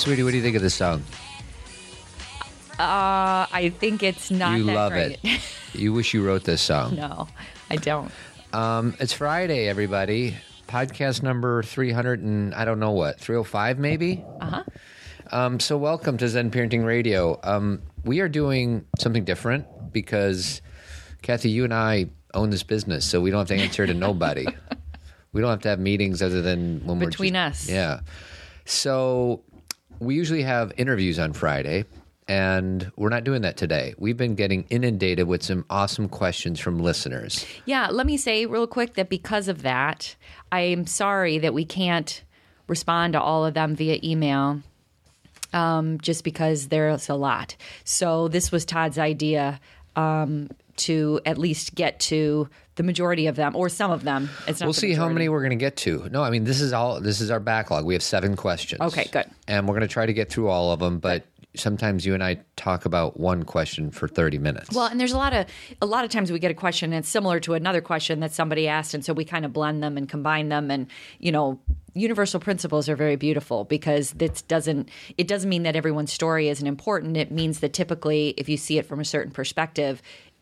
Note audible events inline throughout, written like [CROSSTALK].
Sweetie, what do you think of this song? Uh, I think it's not. you love great. it. you wish you wrote this song. no, I don't. Um, it's Friday, everybody. Podcast number 300 and I don't know what, 305 maybe? Uh huh. Um, so, welcome to Zen Parenting Radio. Um, we are doing something different because, Kathy, you and I own this business, so we don't have to answer to nobody. [LAUGHS] we don't have to have meetings other than when we're Between us. Yeah. So, we usually have interviews on Friday, and we're not doing that today. We've been getting inundated with some awesome questions from listeners. Yeah, let me say real quick that because of that, I'm sorry that we can't respond to all of them via email. Um, just because there's a lot. So this was Todd's idea um, to at least get to the majority of them or some of them. It's not We'll see how many we're going to get to. No, I mean this is all. This is our backlog. We have seven questions. Okay, good. And we're going to try to get through all of them. But sometimes you and I talk about one question for thirty minutes. Well, and there's a lot of a lot of times we get a question and it's similar to another question that somebody asked, and so we kind of blend them and combine them, and you know, universal principles are very beautiful because this doesn't it doesn't mean that everyone's story isn't important. It means that typically, if you see it from a certain perspective,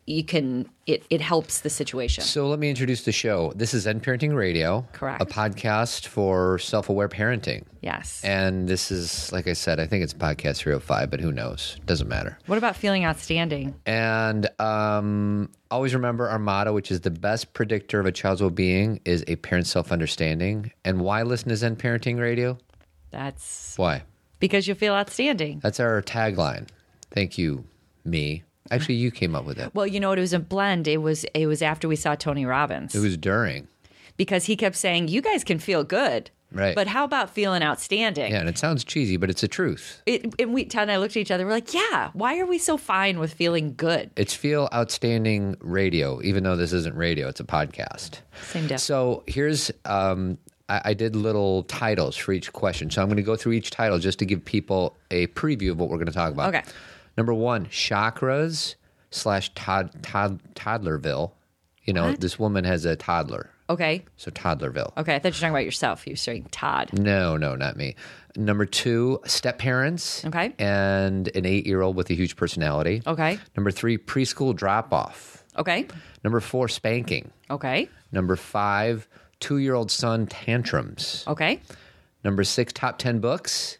you can it it helps the situation. So let me introduce the show. This is Zen Parenting Radio, Correct. A podcast for self-aware parenting. Yes. And this is, like I said, I think it's podcast 305, but who knows? Doesn't matter. what about feeling outstanding? And um, always remember our motto, which is the best predictor of a child's well-being is a parent's self-understanding. And why listen to Zen Parenting Radio? That's Why? because you feel outstanding. That's our tagline. Thank you, me. Actually, you came up with it. Well, you know, what? it was a blend. It was it was after we saw Tony Robbins. It was during. because he kept saying, "You guys can feel good, Right. But how about feeling outstanding?" Yeah, and it sounds cheesy, but it's the truth. It, and we, Todd and I looked at each other. We're like, "Yeah, why are we so fine with feeling good?" It's feel outstanding radio, even though this isn't radio, it's a podcast. Same difference. So here's um, I, I did little titles for each question. So I'm going to go through each title just to give people a preview of what we're going to talk about. Okay. Number one, chakras slash tod, tod, toddlerville. You know, What? this woman has a toddler, Okay, so toddlerville. okay. I thought you were talking about yourself. You were saying Todd. No, no, not me. Number two, step parents. Okay. And an eight year old with a huge personality. Okay, Number three, preschool drop off. okay, Number four, spanking. okay, Number five, two year old son tantrums. okay, Number six, top 10 books.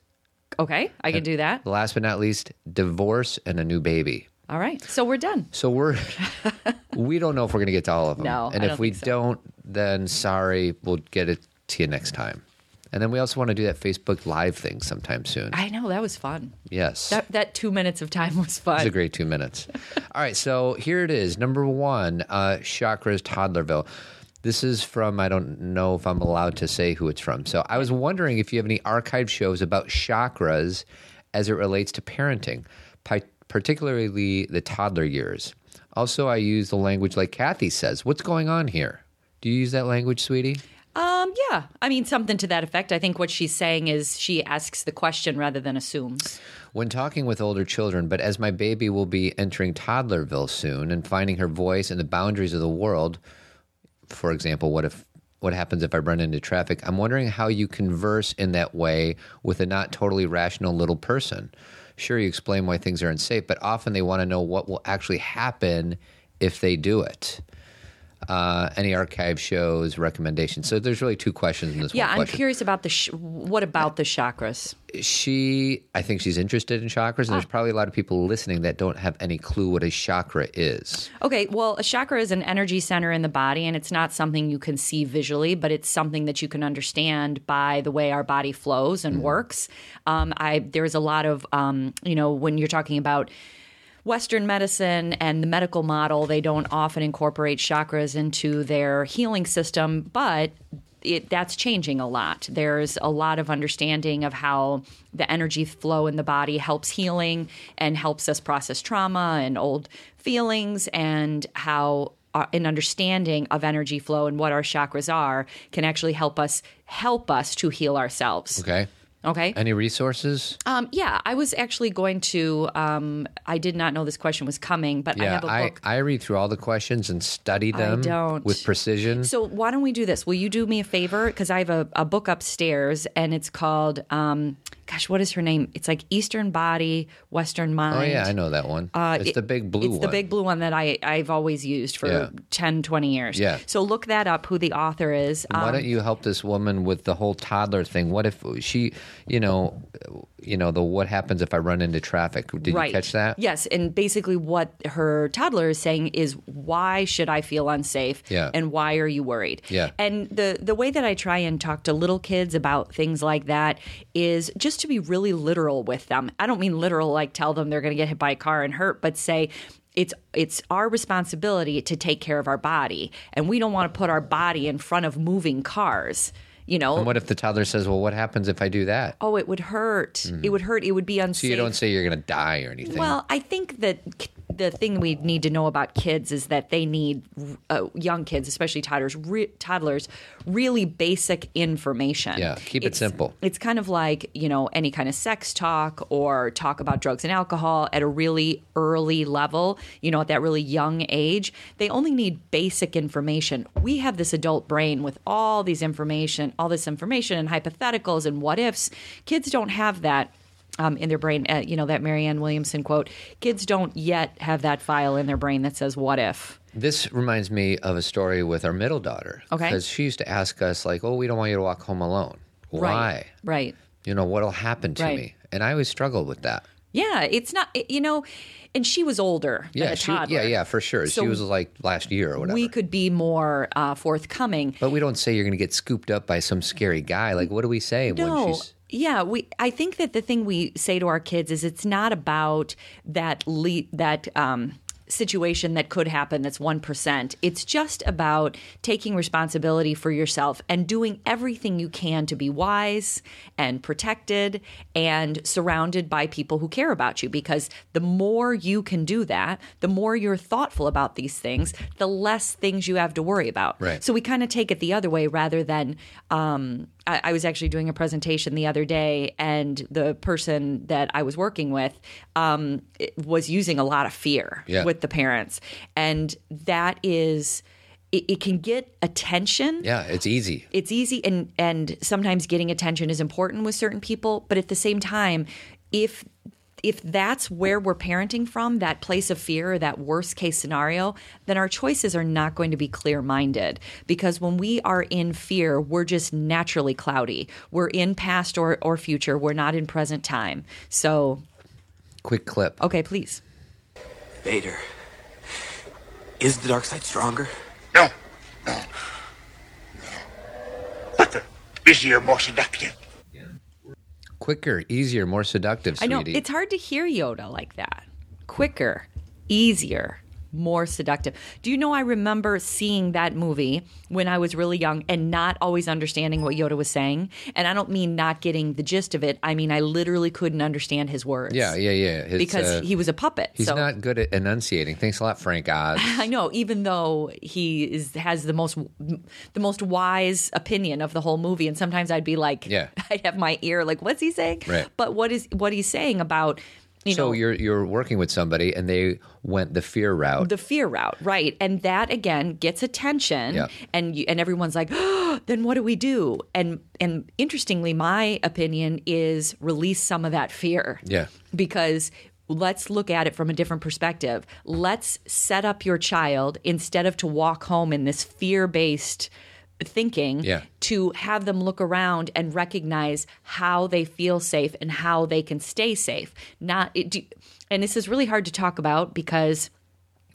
Okay. I can do that. Last but not least, divorce and a new baby. All right, so we're done. So we're, [LAUGHS] we don't know if we're going to get to all of them. No, And I if we so. don't, then sorry, we'll get it to you next time. And then we also want to do that Facebook Live thing sometime soon. I know that was fun. yes. That that two minutes of time was fun. It's a great two minutes. [LAUGHS] All right, so here it is. Number one, uh, Chakras Toddlerville. This is from, I don't know if I'm allowed to say who it's from. So I was wondering if you have any archive shows about chakras as it relates to parenting, pi- particularly the toddler years. Also, I use the language like Kathy says. What's going on here? Do you use that language, sweetie? Um, yeah. I mean, something to that effect. I think what she's saying is she asks the question rather than assumes. When talking with older children, but as my baby will be entering toddlerville soon and finding her voice and the boundaries of the world, for example, what if what happens if I run into traffic? I'm wondering how you converse in that way with a not totally rational little person. Sure, you explain why things are unsafe, but often they want to know what will actually happen if they do it. Uh, any archive shows, recommendations. So there's really two questions in this Yeah, one I'm question. curious about the sh- what about the chakras? she i think she's interested in chakras and there's probably a lot of people listening that don't have any clue what a chakra is Okay, well, a chakra is an energy center in the body, and it's not something you can see visually, but it's something that you can understand by the way our body flows and works. Um, I there's a lot of um, you know when you're talking about Western medicine and the medical model, they don't often incorporate chakras into their healing system, but it, that's changing a lot. There's a lot of understanding of how the energy flow in the body helps healing and helps us process trauma and old feelings, and how uh, an understanding of energy flow and what our chakras are can actually help us help us to heal ourselves. okay Okay. Any resources? Um, yeah, I was actually going to. Um, I did not know this question was coming, but I Yeah, have a I, book. I read through all the questions and study them don't. with precision. So why don't we do this? Will you do me a favor? Because I have a, a book upstairs, and it's called. Um, gosh, what is her name? It's like Eastern Body, Western Mind. oh yeah, I know that one. it's Uh, it- the big blue It's one. the big blue one that I, I've always used for Yeah. 10, 20 years. Yeah. So look that up, who the author is. Why Um, don't you help this woman with the whole toddler thing? What if she, you know, you know the what happens if I run into traffic? Did right. you catch that? Yes. And basically, what her toddler is saying is, why should I feel unsafe? Yeah. And why are you worried? Yeah. And the, the way that I try and talk to little kids about things like that is just to be really literal with them. I don't mean literal, like tell them they're going to get hit by a car and hurt, but say, it's it's our responsibility to take care of our body, and we don't want to put our body in front of moving cars. You know, And what if the toddler says, "Well, what happens if I do that?" oh, it would hurt. It would hurt. It would be unsafe. Mm-hmm. So you don't say you're going to die or anything. Well, I think that the thing we need to know about kids is that they need uh, young kids, especially toddlers, re- toddlers, really basic information. Yeah, keep it simple. It's kind of like you know any kind of sex talk or talk about drugs and alcohol at a really early level. You know, at that really young age, they only need basic information. We have this adult brain with all these information, all this information and hypotheticals and what ifs. Kids don't have that um, in their brain. Uh, you know that Marianne Williamson quote: "Kids don't yet have that file in their brain that says what if." This reminds me of a story with our middle daughter. Okay. Because she used to ask us, like, "Oh, we don't want you to walk home alone. Why? Right. Right. You know, what'll happen to Right. me?" And I always struggled with that. Yeah, it's not. You know, and she was older. than Yeah, a she, toddler. yeah, yeah, for sure. So she was like last year or whatever. We could be more uh, forthcoming. but we don't say you're going to get scooped up by some scary guy. Like, what do we say when No. Yeah, we. I think that the thing we say to our kids is it's not about that le- that um, situation that could happen. That's one percent. It's just about taking responsibility for yourself and doing everything you can to be wise and protected and surrounded by people who care about you. Because the more you can do that, the more you're thoughtful about these things, the less things you have to worry about. Right. So we kind of take it the other way rather than. Um, I, I was actually doing a presentation the other day, and the person that I was working with um, was using a lot of fear Yeah. with the parents, and that is. It, it can get attention Yeah, it's easy. it's easy and and sometimes getting attention is important with certain people but at the same time if if that's where we're parenting from that place of fear or that worst case scenario then our choices are not going to be clear minded because when we are in fear we're just naturally cloudy we're in past or or future we're not in present time so Quick clip. okay please Vader. Is the dark side stronger? No, no, no. But the busier, more seductive. Quicker, easier, more seductive, I know sweetie. it's hard to hear Yoda like that. Quicker, easier, more seductive. Do you know I remember seeing that movie when I was really young and not always understanding what Yoda was saying? And I don't mean not getting the gist of it. I mean I literally couldn't understand his words. yeah, yeah, yeah. It's, Because uh, he was a puppet. he's so not good at enunciating. Thanks a lot, Frank Oz. [LAUGHS] I know, even though he is has the most the most wise opinion of the whole movie, and sometimes I'd be like, Yeah. [LAUGHS] I'd have my ear like, what's he saying? Right. But what is what he's saying about you so know you're you're working with somebody, and they went the fear route. the fear route, right? And that again gets attention, Yeah. and you, and everyone's like, oh, [GASPS] then what do we do? And and interestingly, my opinion is release some of that fear, Yeah. because. Let's look at it from a different perspective. Let's set up your child instead of to walk home in this fear based thinking Yeah. to have them look around and recognize how they feel safe and how they can stay safe. Not it, do- and this is really hard to talk about because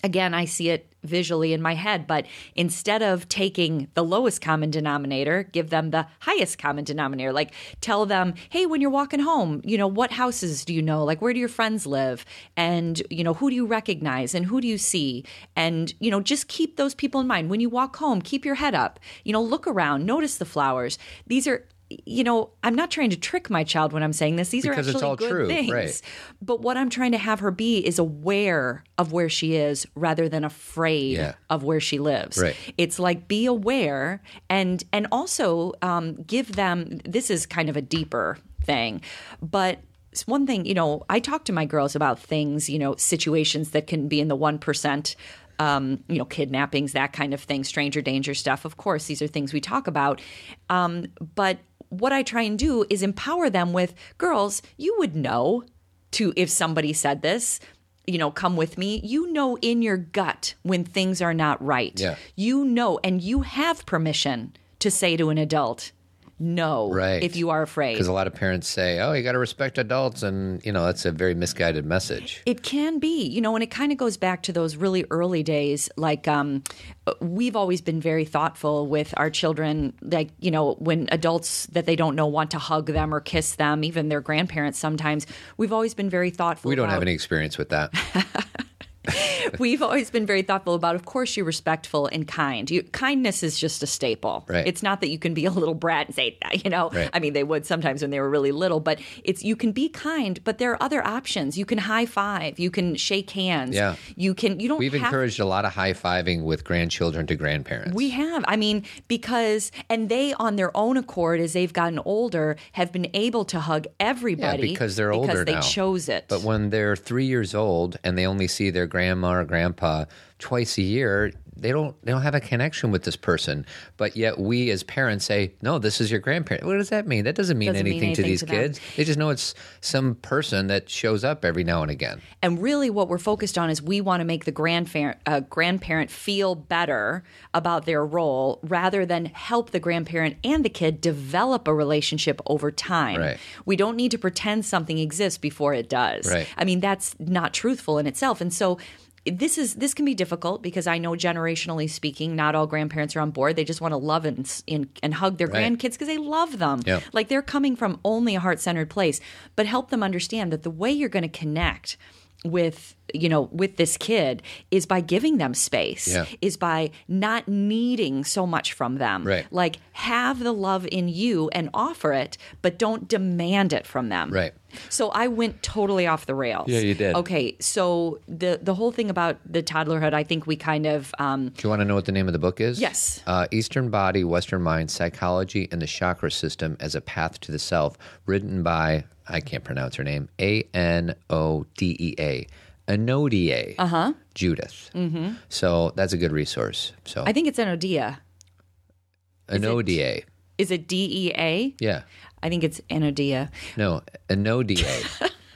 again, I see it visually in my head, but instead of taking the lowest common denominator, give them the highest common denominator. Like tell them, hey, when you're walking home, you know, what houses do you know? Like where do your friends live? And, you know, who do you recognize and who do you see? And, you know, just keep those people in mind. When you walk home, keep your head up. You know, look around, notice the flowers. These are you know, I'm not trying to trick my child when I'm saying this. These Because are actually all good true, things. right. But what I'm trying to have her be is aware of where she is rather than afraid Yeah. of where she lives. Right. It's like be aware and and also um, give them. This is kind of a deeper thing. But one thing, you know, I talk to my girls about things, you know, situations that can be in the 1%. Um, you know, kidnappings, that kind of thing, stranger danger stuff. Of course, these are things we talk about. Um, but what I try and do is empower them with girls, you would know to if somebody said this, you know, come with me. You know in your gut when things are not right. Yeah. You know, and you have permission to say to an adult, no, Right. if you are afraid. Because a lot of parents say, "Oh, you got to respect adults," and you know that's a very misguided message. It can be, you know, and it kind of goes back to those really early days. Like, um, we've always been very thoughtful with our children. Like, you know, when adults that they don't know want to hug them or kiss them, even their grandparents sometimes, we've always been very thoughtful. We don't have any experience with that. [LAUGHS] [LAUGHS] We've always been very thoughtful about, of course, you're respectful and kind. You, kindness is just a staple. Right. It's not that you can be a little brat and say, [LAUGHS] you know, Right. I mean, they would sometimes when they were really little, but it's you can be kind, but there are other options. You can high five, you can shake hands. Yeah. You can, you don't We've encouraged a lot of high fiving with grandchildren to grandparents. we have. I mean, because, and they, on their own accord, as they've gotten older, have been able to hug everybody. yeah, because they're because older they now. chose it. But when they're three years old and they only see their grandma or grandpa twice a year, they don't they don't have a connection with this person. But yet we as parents say, "No, this is your grandparent." What does that mean? That doesn't mean, Doesn't mean anything, to anything these to kids. They just know it's some person that shows up every now and again. And really, what we're focused on is we want to make the grandparent, uh, grandparent feel better about their role rather than help the grandparent and the kid develop a relationship over time. Right. We don't need to pretend something exists before it does. Right. I mean, that's not truthful in itself. And so, this is this can be difficult because I know generationally speaking, not all grandparents are on board. They just want to love and and, and hug their Right. grandkids because they love them. Yeah. Like they're coming from only a heart centered place. But help them understand that the way you're going to connect with you know with this kid is by giving them space Yeah. is by not needing so much from them Right. like have the love in you and offer it but don't demand it from them Right. So I went totally off the rails. Yeah, you did. Okay, so the the whole thing about the toddlerhood, I think we kind of um, Do you want to know what the name of the book is? Yes. Uh, Eastern Body, Western Mind, Psychology, and the Chakra System as a Path to the Self, written by, I can't pronounce her name, A N O D E A, Anodie uh-huh. Judith. Mm-hmm. So that's a good resource. So I think it's Enodia. Anodie. Is it D E A? Yeah. I think it's Enodia. No, Anodie.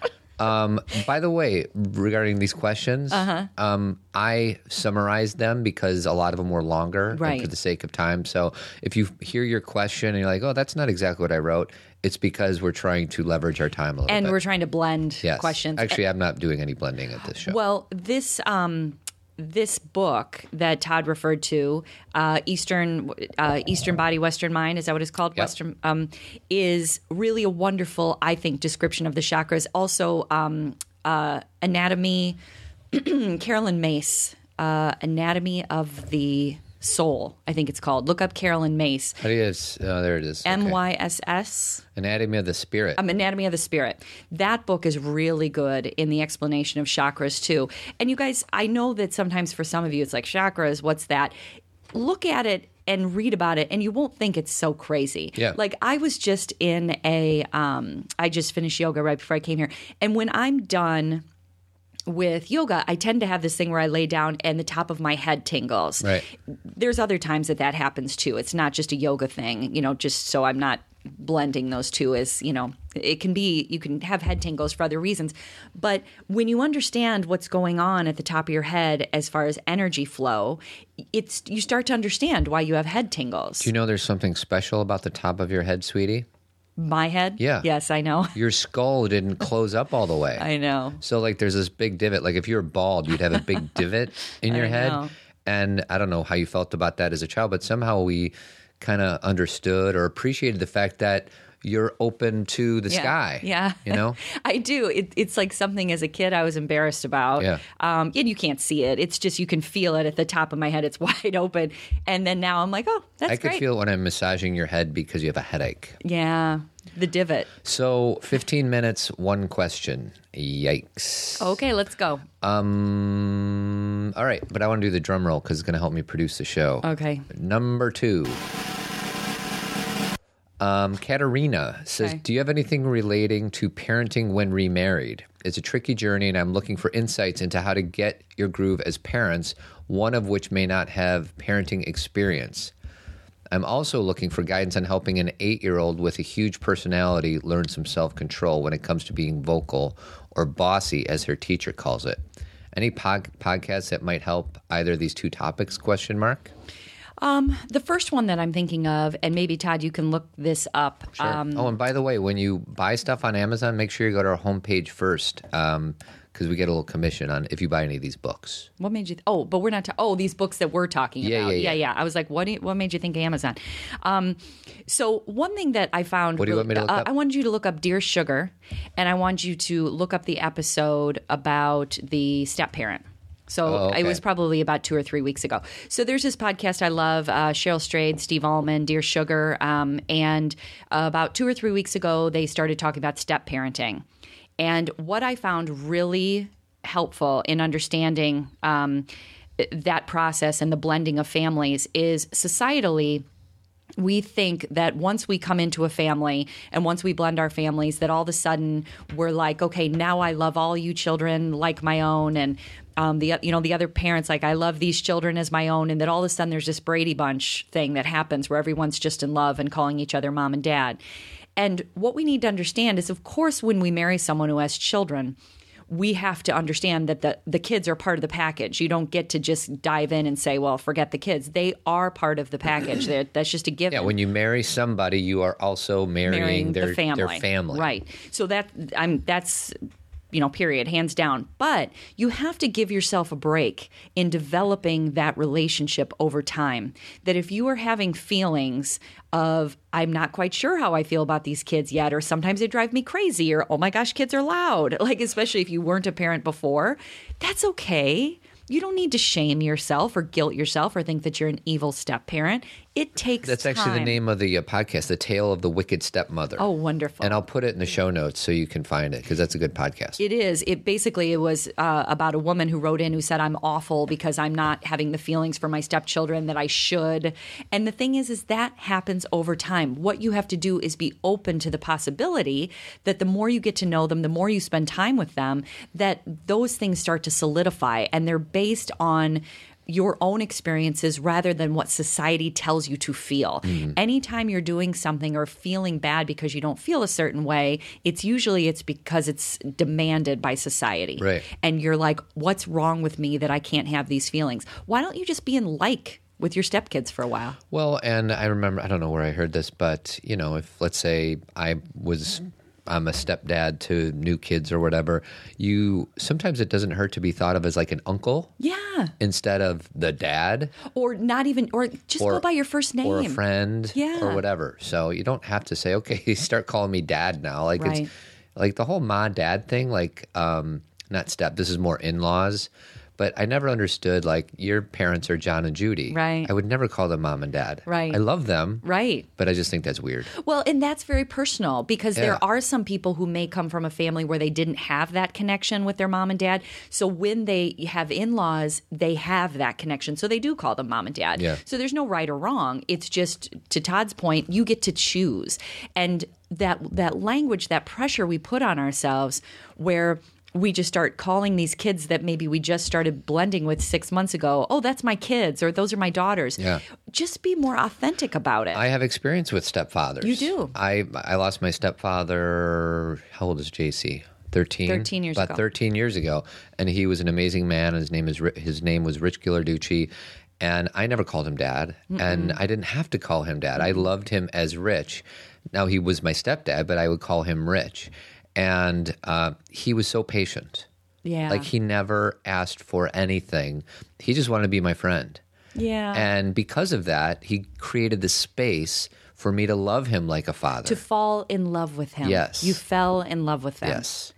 [LAUGHS] um, by the way, regarding these questions, Uh-huh. um, I summarized them because a lot of them were longer Right. for the sake of time. So if you hear your question and you're like, oh, that's not exactly what I wrote, it's because we're trying to leverage our time a little And bit. And we're trying to blend yes. questions. Actually, I'm not doing any blending at this show. Well, this um, this book that Todd referred to, uh, Eastern uh, Eastern Body, Western Mind, is that what it's called? Yep. Western um, is really a wonderful, I think, description of the chakras. Also, um, uh, anatomy. [CLEARS THROAT] Carolyn Myss, uh, Anatomy of the Soul, I think it's called. Look up Carolyn Myss. How do you, oh, there it is. M Y S S. Anatomy of the Spirit. Um, Anatomy of the Spirit. That book is really good in the explanation of chakras too. And you guys, I know that sometimes for some of you, it's like chakras. What's that? Look at it and read about it, and you won't think it's so crazy. Yeah. Like I was just in a, um, I just finished yoga right before I came here, and when I'm done with yoga, I tend to have this thing where I lay down and the top of my head tingles. Right. There's other times that that happens too. It's not just a yoga thing, you know, just so I'm not blending those two as, you know, it can be, you can have head tingles for other reasons. But when you understand what's going on at the top of your head as far as energy flow, it's, you start to understand why you have head tingles. do you know there's something special about the top of your head, sweetie? My head? Yeah. Yes, I know. [LAUGHS] Your skull didn't close up all the way. I know. So like there's this big divot. Like if you were bald, you'd have a big [LAUGHS] divot in your head. know. And I don't know how you felt about that as a child, but somehow we kind of understood or appreciated the fact that you're open to the Yeah. sky. Yeah. You [LAUGHS] know? I do. It, it's like something as a kid I was embarrassed about. Yeah. Um, and you can't see it. It's just you can feel it at the top of my head. It's [LAUGHS] wide open. And then now I'm like, oh, that's I could feel it when I'm massaging your head because you have a headache. yeah. The divot. So 15 minutes, one question. Yikes. Okay, let's go. Um. All right, but I want to do the drum roll because it's going to help me produce the show. Okay. Number two. Um, Katerina says, Okay. "Do you have anything relating to parenting when remarried? It's a tricky journey, and I'm looking for insights into how to get your groove as parents. One of which may not have parenting experience. I'm also looking for guidance on helping an eight-year-old with a huge personality learn some self-control when it comes to being vocal or bossy, as her teacher calls it. Any pod- podcasts that might help either of these two topics? Question mark." The first one that I'm thinking of, and maybe Todd, you can look this up. Sure. Um, oh, and by the way, when you buy stuff on Amazon, make sure you go to our homepage first because we get a little commission on if you buy any of these books. What made you? Th- oh, but we're not. Ta- oh, these books that we're talking Yeah, about. yeah, yeah. yeah. I was like, what? do you- what made you think Amazon? Um, so one thing that I found. What do you want me to look uh, up? I wanted you to look up Dear Sugar, and I want you to look up the episode about the step parent. So Oh, okay. it was probably about two or three weeks ago. So there's this podcast I love, uh, Cheryl Strayed, Steve Almond, Dear Sugar, um, and about two or three weeks ago they started talking about step parenting, and what I found really helpful in understanding um, that process and the blending of families is societally we think that once we come into a family and once we blend our families that all of a sudden we're like okay now i love all you children like my own and um, the you know the other parents like i love these children as my own and that all of a sudden there's this brady bunch thing that happens where everyone's just in love and calling each other mom and dad and what we need to understand is of course when we marry someone who has children we have to understand that the, the kids are part of the package. You don't get to just dive in and say, well, forget the kids. They are part of the package. They're, [CLEARS THROAT] that's just a given. Yeah, when you marry somebody, you are also marrying, marrying their the family. Their family. Right. So that I'm that's you know, period, hands down. But you have to give yourself a break in developing that relationship over time. That if you are having feelings of, I'm not quite sure how I feel about these kids yet, or sometimes they drive me crazy, or oh my gosh, kids are loud, [LAUGHS] like especially if you weren't a parent before, that's okay. You don't need to shame yourself or guilt yourself or think that you're an evil step parent. It takes That's actually the name of the uh, podcast, The Tale of the Wicked Stepmother. Oh, wonderful. And I'll put it in the show notes so you can find it because that's a good podcast. It is. It basically it was uh, about a woman who wrote in who said, "I'm awful because I'm not having the feelings for my stepchildren that I should." And the thing is, is that happens over time. What you have to do is be open to the possibility that the more you get to know them, the more you spend time with them, that those things start to solidify, and they're based on your own experiences rather than what society tells you to feel. Mm-hmm. Anytime you're doing something or feeling bad because you don't feel a certain way, it's usually it's because it's demanded by society. Right. And you're like, what's wrong with me that I can't have these feelings? Why don't you just be in like with your stepkids for a while? Well, and I remember, I don't know where I heard this, but, you know, if let's say I was. I'm a stepdad to new kids or whatever. You sometimes it doesn't hurt to be thought of as like an uncle Yeah. instead of the dad Or not even or just Or- go by your first name. or a friend Yeah. or whatever. So you don't have to say, okay, [LAUGHS] start calling me dad now. Like Right. it's like the whole ma dad thing, like um not step, this is more in laws. But I never understood like your parents are John and Judy. Right. I would never call them mom and dad. Right. I love them. Right. But I just think that's weird. Well, and that's very personal because Yeah. there are some people who may come from a family where they didn't have that connection with their mom and dad. So when they have in laws, they have that connection. So they do call them mom and dad. Yeah. So there's no right or wrong. It's just, to Todd's point, you get to choose. And that, that language, that pressure we put on ourselves where we just start calling these kids that maybe we just started blending with six months ago, oh, that's my kids, or those are my daughters. Yeah. Just be more authentic about it. I have experience with stepfathers. You do? I I lost my stepfather. How old is JC? Thirteen. 13 years About ago. thirteen years ago, and he was an amazing man. His name is his name was Rich Ghilarducci, and I never called him dad, and I didn't have to call him dad. I loved him as Rich. Now he was my stepdad, but I would call him Rich, and uh, he was so patient. yeah. Like he never asked for anything. He just wanted to be my friend. yeah. And because of that, he created the space for me to love him like a father. to fall in love with him. Yes. You fell in love with him. yes.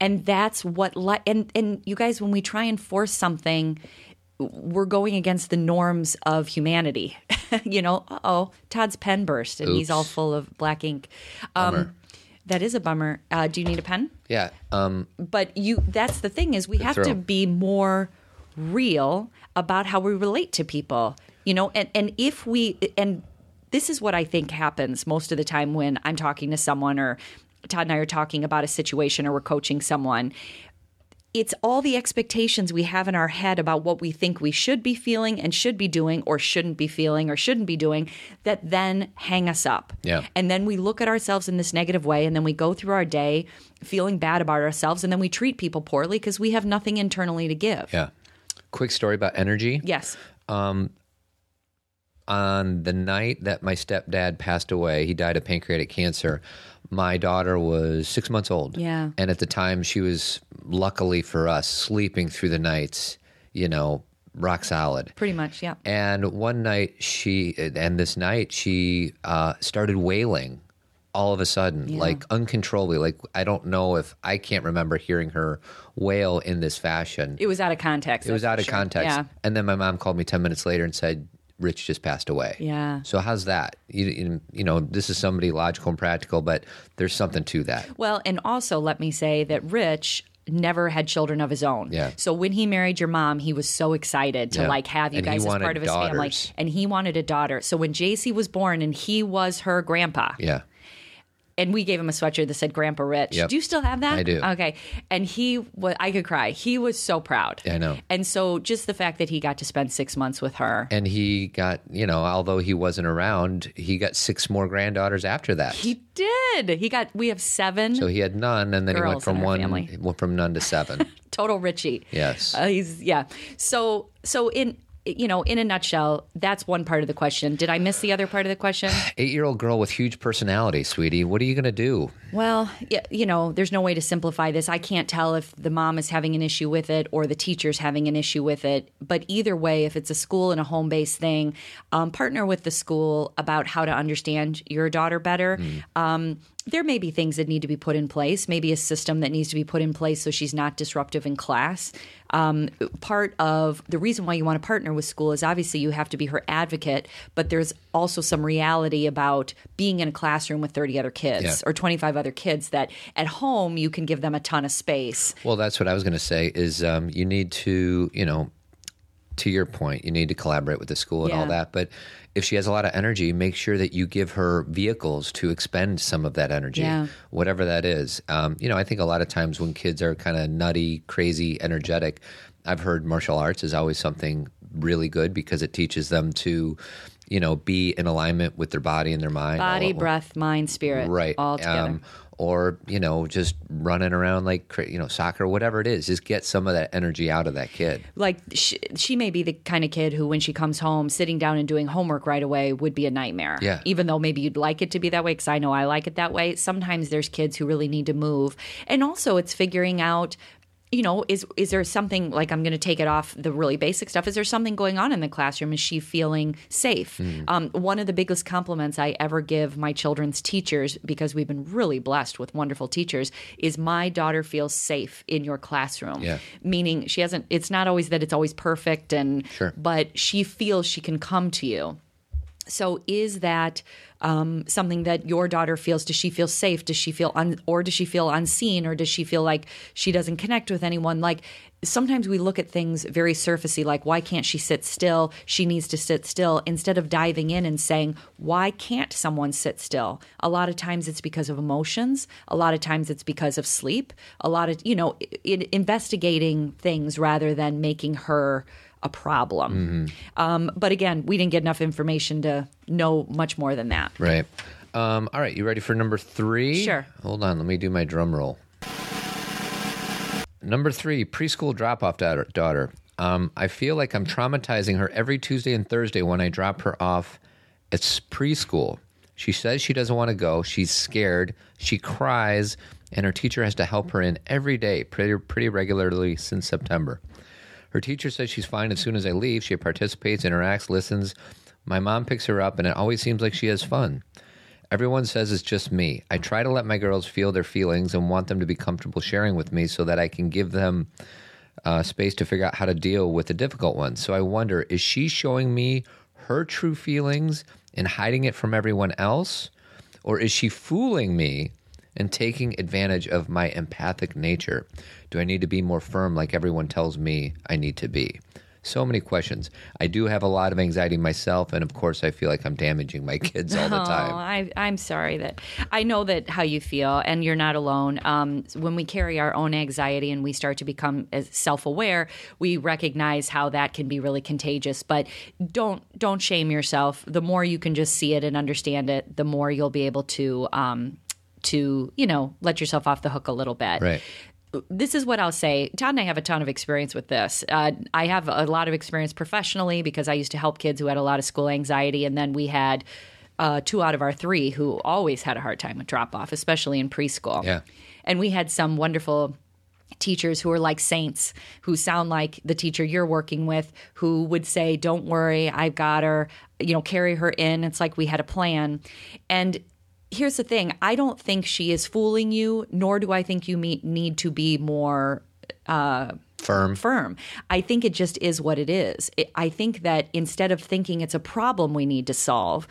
And that's what li- and and you guys when we try and force something we're going against the norms of humanity. [LAUGHS] you know, uh-oh, Todd's pen burst and he's all full of black ink. Um that is a bummer. Uh, do you need a pen? Yeah. Um, But you that's the thing is we have throw. to be more real about how we relate to people. You know, and and if we and this is what I think happens most of the time when I'm talking to someone or Todd and I are talking about a situation or we're coaching someone it's all the expectations we have in our head about what we think we should be feeling and should be doing or shouldn't be feeling or shouldn't be doing that then hang us up. Yeah. And then we look at ourselves in this negative way and then we go through our day feeling bad about ourselves and then we treat people poorly because we have nothing internally to give. Yeah. Quick story about energy. Yes. Um, on the night that my stepdad passed away, he died of pancreatic cancer. My daughter was six months old. Yeah. And at the time, she was, luckily for us, sleeping through the nights, you know, rock solid. Pretty much, yeah. And one night, she, and this night, she uh, started wailing all of a sudden, like uncontrollably. Like, I don't know if I can't remember hearing her wail in this fashion. It was out of context. It was out of sure. context. Yeah. And then my mom called me 10 minutes later and said, Rich just passed away. Yeah. So how's that? You, you, know, this is somebody logical and practical, but there's something to that. Well, and also let me say that Rich never had children of his own. Yeah. So when he married your mom, he was so excited to Yeah. like have you And guys as part of his family. And he wanted a daughter. So when JC was born and he was her grandpa, Yeah. And we gave him a sweatshirt that said Grandpa Rich. Yep. Do you still have that? I do. Okay. And he was, I could cry. He was so proud. I know. And so just the fact that he got to spend six months with her. And he got, you know, although he wasn't around, he got six more granddaughters after that. He did. He got, we have seven so he had none, and then he went from one, family. went from none to seven. [LAUGHS] total Richie. yes. Uh, he's yeah. So so in you know in a nutshell, that's one part of the question. Did I miss the other part of the question? [SIGHS] Eight year old girl with huge personality, sweetie. What are you going to do? Well, you know, there's no way to simplify this. I can't tell if the mom is having an issue with it or the teacher's having an issue with it. But either way, if it's a school and a home based thing, um, partner with the school about how to understand your daughter better. Um, there may be things that need to be put in place, maybe a system that needs to be put in place so she's not disruptive in class. Um, part of the reason why you want to partner with school is obviously you have to be her advocate, but there's also some reality about being in a classroom with 30 other kids Yeah. or 25 other kids that at home you can give them a ton of space. Well, that's what I was going to say. Is um, you need to, you know, to your point, you need to collaborate with the school and all that. But if she has a lot of energy, make sure that you give her vehicles to expend some of that energy, Yeah. whatever that is. Um, you know, I think a lot of times when kids are kind of nutty, crazy, energetic, I've heard martial arts is always something really good because it teaches them to, you know, be in alignment with their body and their mind. Body, breath, mind, spirit, right all together. Um, or you know just running around like you know soccer whatever it is just get some of that energy out of that kid. Like she, she may be the kind of kid who when she comes home sitting down and doing homework right away would be a nightmare. Yeah. even though maybe you'd like it to be that way because i know i like it that way. Sometimes there's kids who really need to move. And also it's figuring out you know is is there something like i'm going to take it off the really basic stuff is there something going on in the classroom? Is she feeling safe? Um, one of the biggest compliments i ever give my children's teachers because we've been really blessed with wonderful teachers is my daughter feels safe in your classroom. Yeah. meaning she hasn't it's not always that it's always perfect and Sure. but she feels she can come to you so is that um, something that your daughter feels? Does she feel safe? Does she feel un- or does she feel unseen? Or does she feel like she doesn't connect with anyone? Like sometimes we look at things very surfacey like why can't she sit still? She needs to sit still instead of diving in and saying why can't someone sit still? A lot of times it's because of emotions. A lot of times it's because of sleep. A lot of you know investigating things rather than making her a problem. Um, but again, we didn't get enough information to know much more than that. right um, all right you ready for number three Sure. hold on let me do my drum roll number three preschool drop-off daughter, daughter. Um, i feel like i'm traumatizing her every tuesday and thursday when i drop her off at preschool she says she doesn't want to go she's scared she cries and her teacher has to help her in every day pretty, pretty regularly since september Her teacher says she's fine as soon as I leave. She participates, interacts, listens. My mom picks her up, and it always seems like she has fun. Everyone says it's just me. I try to let my girls feel their feelings and want them to be comfortable sharing with me so that I can give them uh, space to figure out how to deal with the difficult ones. So I wonder is she showing me her true feelings and hiding it from everyone else? Or is she fooling me and taking advantage of my empathic nature? Do I need to be more firm like everyone tells me I need to be? So many questions. I do have a lot of anxiety myself, and of course, I feel like I'm damaging my [LAUGHS] kids all the [LAUGHS] Oh, time. I, I'm sorry that I know that how you feel, and you're not alone. Um, when we carry our own anxiety and we start to become self aware, we recognize how that can be really contagious. But don't don't shame yourself. The more you can just see it and understand it, the more you'll be able to um, to you know let yourself off the hook a little bit Right. this is what I'll say. Todd and I have a ton of experience with this. Uh, I have a lot of experience professionally because I used to help kids who had a lot of school anxiety, and then we had uh, two out of our three who always had a hard time with drop off, especially in preschool. Yeah. and we had some wonderful teachers who are like saints who sound like the teacher you're working with who would say don't worry i've got her you know carry her in it's like we had a plan and here's the thing i don't think she is fooling you nor do i think you meet, need to be more uh, Firm. firm. I think it just is what it is. It, I think that instead of thinking it's a problem we need to solve,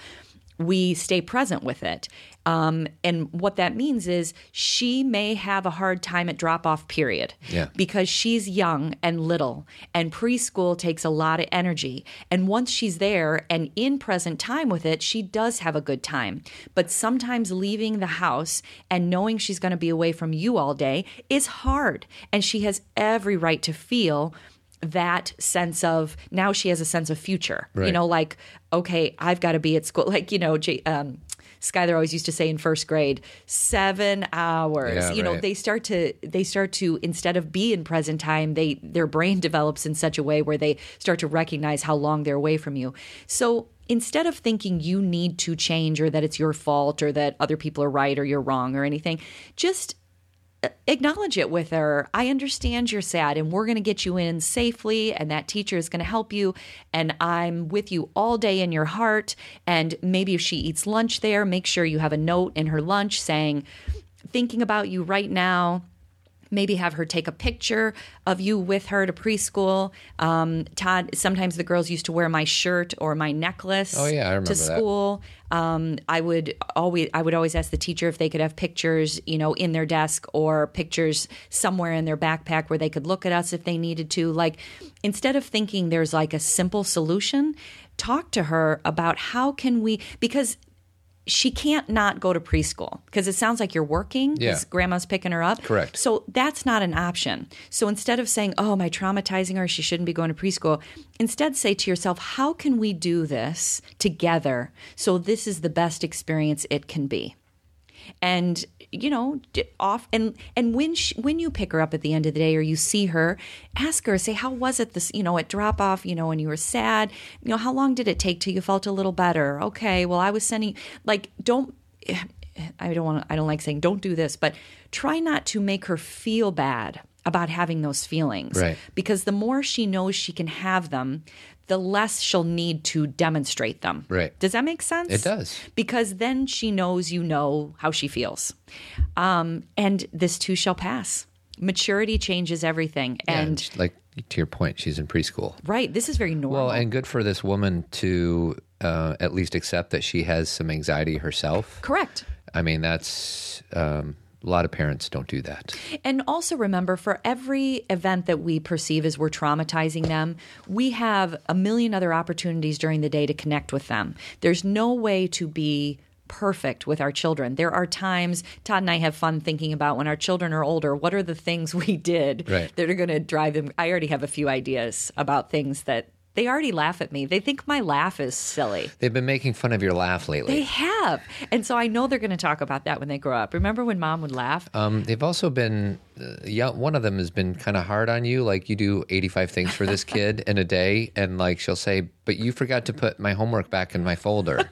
we stay present with it. Um, and what that means is she may have a hard time at drop off, period. Yeah. Because she's young and little, and preschool takes a lot of energy. And once she's there and in present time with it, she does have a good time. But sometimes leaving the house and knowing she's going to be away from you all day is hard. And she has every right to feel that sense of now she has a sense of future. You know, like, okay, I've got to be at school. [LAUGHS] Like, you know, um, Skylar always used to say in first grade, seven hours. Yeah, you know, right. they start to they start to instead of be in present time, they their brain develops in such a way where they start to recognize how long they're away from you. So instead of thinking you need to change or that it's your fault or that other people are right or you're wrong or anything, just acknowledge it with her. I understand you're sad and we're going to get you in safely and that teacher is going to help you and I'm with you all day in your heart and maybe if she eats lunch there, make sure you have a note in her lunch saying thinking about you right now. Maybe have her take a picture of you with her to preschool. Um, Todd, sometimes the girls used to wear my shirt or my necklace Oh, yeah, I remember to that. Um, I would always I would always ask the teacher if they could have pictures, you know, in their desk or pictures somewhere in their backpack where they could look at us if they needed to. Like instead of thinking there's like a simple solution, talk to her about how can we because she can't not go to preschool because it sounds like you're working Yeah. grandma's picking her up. Correct. So that's not an option. So instead of saying, oh, am I traumatizing her? She shouldn't be going to preschool. Instead, say to yourself, how can we do this together so this is the best experience it can be? and you know off and and when she, when you pick her up at the end of the day or you see her ask her say how was it this you know at drop off you know when you were sad? You know how long did it take till you felt a little better? Okay well i was sending like don't [SIGHS] i don't want i don't like saying don't do this but try not to make her feel bad about having those feelings. Right. because the more she knows she can have them the less she'll need to demonstrate them Right. does that make sense It does. because then she knows you know how she feels. Um, and this too shall pass. Maturity changes everything. and And like to your point, she's in preschool. right, this is very normal. Well, and good for this woman to uh, at least accept that she has some anxiety herself. Correct. I mean, that's um, a lot of parents don't do that. And also remember for every event that we perceive as we're traumatizing them, we have a million other opportunities during the day to connect with them. There's no way to be perfect with our children. There are times Todd and I have fun thinking about when our children are older, what are the things [LAUGHS] we did Right. that are going to drive them I already have a few ideas about things that they already laugh at me. They think my laugh is silly. They've been making fun of your laugh lately. They have. And so I know they're going to talk about that when they grow up. Remember when mom would laugh? Um, they've also been, uh, yeah, one of them has been kind of hard on you. Like you do 85 things for this kid in a day. And like she'll say, but you forgot to put my homework back in my folder.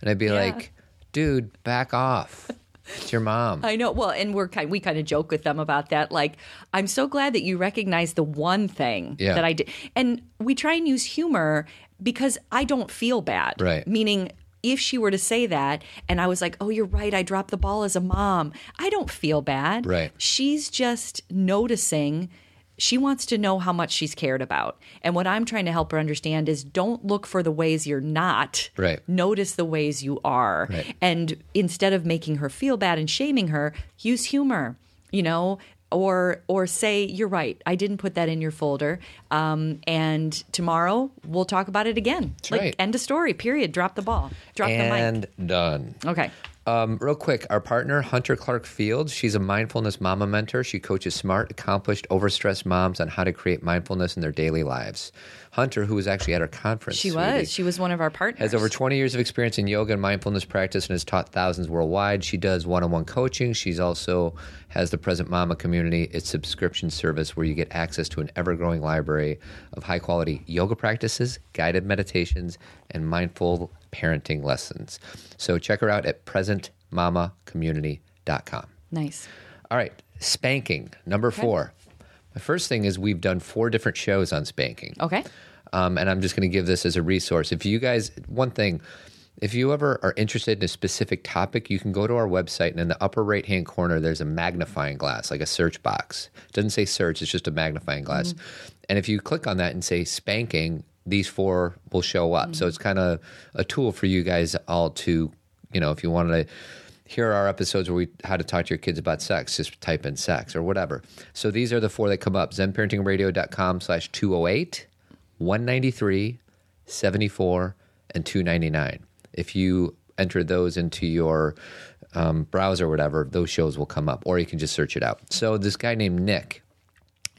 And I'd be [LAUGHS] like, dude, back off. It's your mom. I know. Well, and we're kind we kind of joke with them about that. Like, I'm so glad that you recognize the one thing Yeah. that I did, and we try and use humor because I don't feel bad. Right. Meaning. If she were to say that, and I was like, "Oh, you're right. I dropped the ball as a mom. I don't feel bad. Right. She's just noticing. She wants to know how much she's cared about, and what I'm trying to help her understand is, don't look for the ways you're not. Right. Notice the ways you are. Right. And instead of making her feel bad and shaming her, use humor. You know, or or say you're right. I didn't put that in your folder. Um, and tomorrow we'll talk about it again. like right. end of story. Period. Drop the ball. Drop and the mic. And done. Okay. Um, real quick, our partner, Hunter Clark Fields, she's a mindfulness mama mentor. She coaches smart, accomplished, overstressed moms on how to create mindfulness in their daily lives. Hunter, who was actually at our conference, She was. She was one of our partners. has over 20 years of experience in yoga and mindfulness practice and has taught thousands worldwide. She does one-on-one coaching. She's also has the Present Mama community, its subscription service where you get access to an ever-growing library of high-quality yoga practices, guided meditations, and mindful parenting lessons. So check her out at presentmamacommunity.com. nice. All right, spanking, number 4. The first thing is we've done four different shows on spanking. Okay. Um, and I'm just going to give this as a resource. If you guys, one thing, if you ever are interested in a specific topic, you can go to our website, and in the upper right hand corner, there's a magnifying glass, like a search box. It doesn't say search, it's just a magnifying glass. And if you click on that and say spanking, these four will show up. So it's kind of a tool for you guys all to, you know, if you wanted to here are episodes where we how to talk to your kids about sex just type in sex or whatever. So these are the four that come up zenparentingradio.com slash 208 193 74 and 299 if you enter those into your um, browser or whatever those shows will come up or you can just search it out. So this guy named nick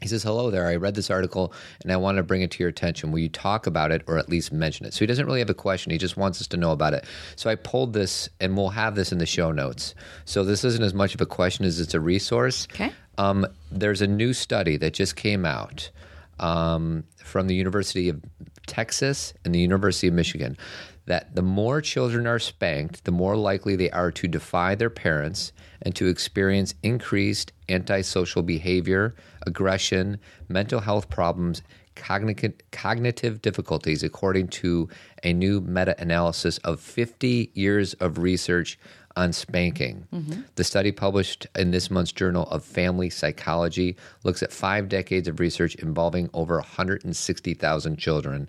he says, Hello there. I read this article and I want to bring it to your attention. Will you talk about it or at least mention it? So he doesn't really have a question. He just wants us to know about it. So I pulled this and we'll have this in the show notes. So this isn't as much of a question as it's a resource. Okay. Um, there's a new study that just came out um, from the University of Texas and the University of Michigan that the more children are spanked, the more likely they are to defy their parents and to experience increased antisocial behavior, aggression, mental health problems, cognitive, cognitive difficulties, according to a new meta analysis of 50 years of research on spanking. Mm-hmm. The study published in this month's Journal of Family Psychology looks at five decades of research involving over 160,000 children.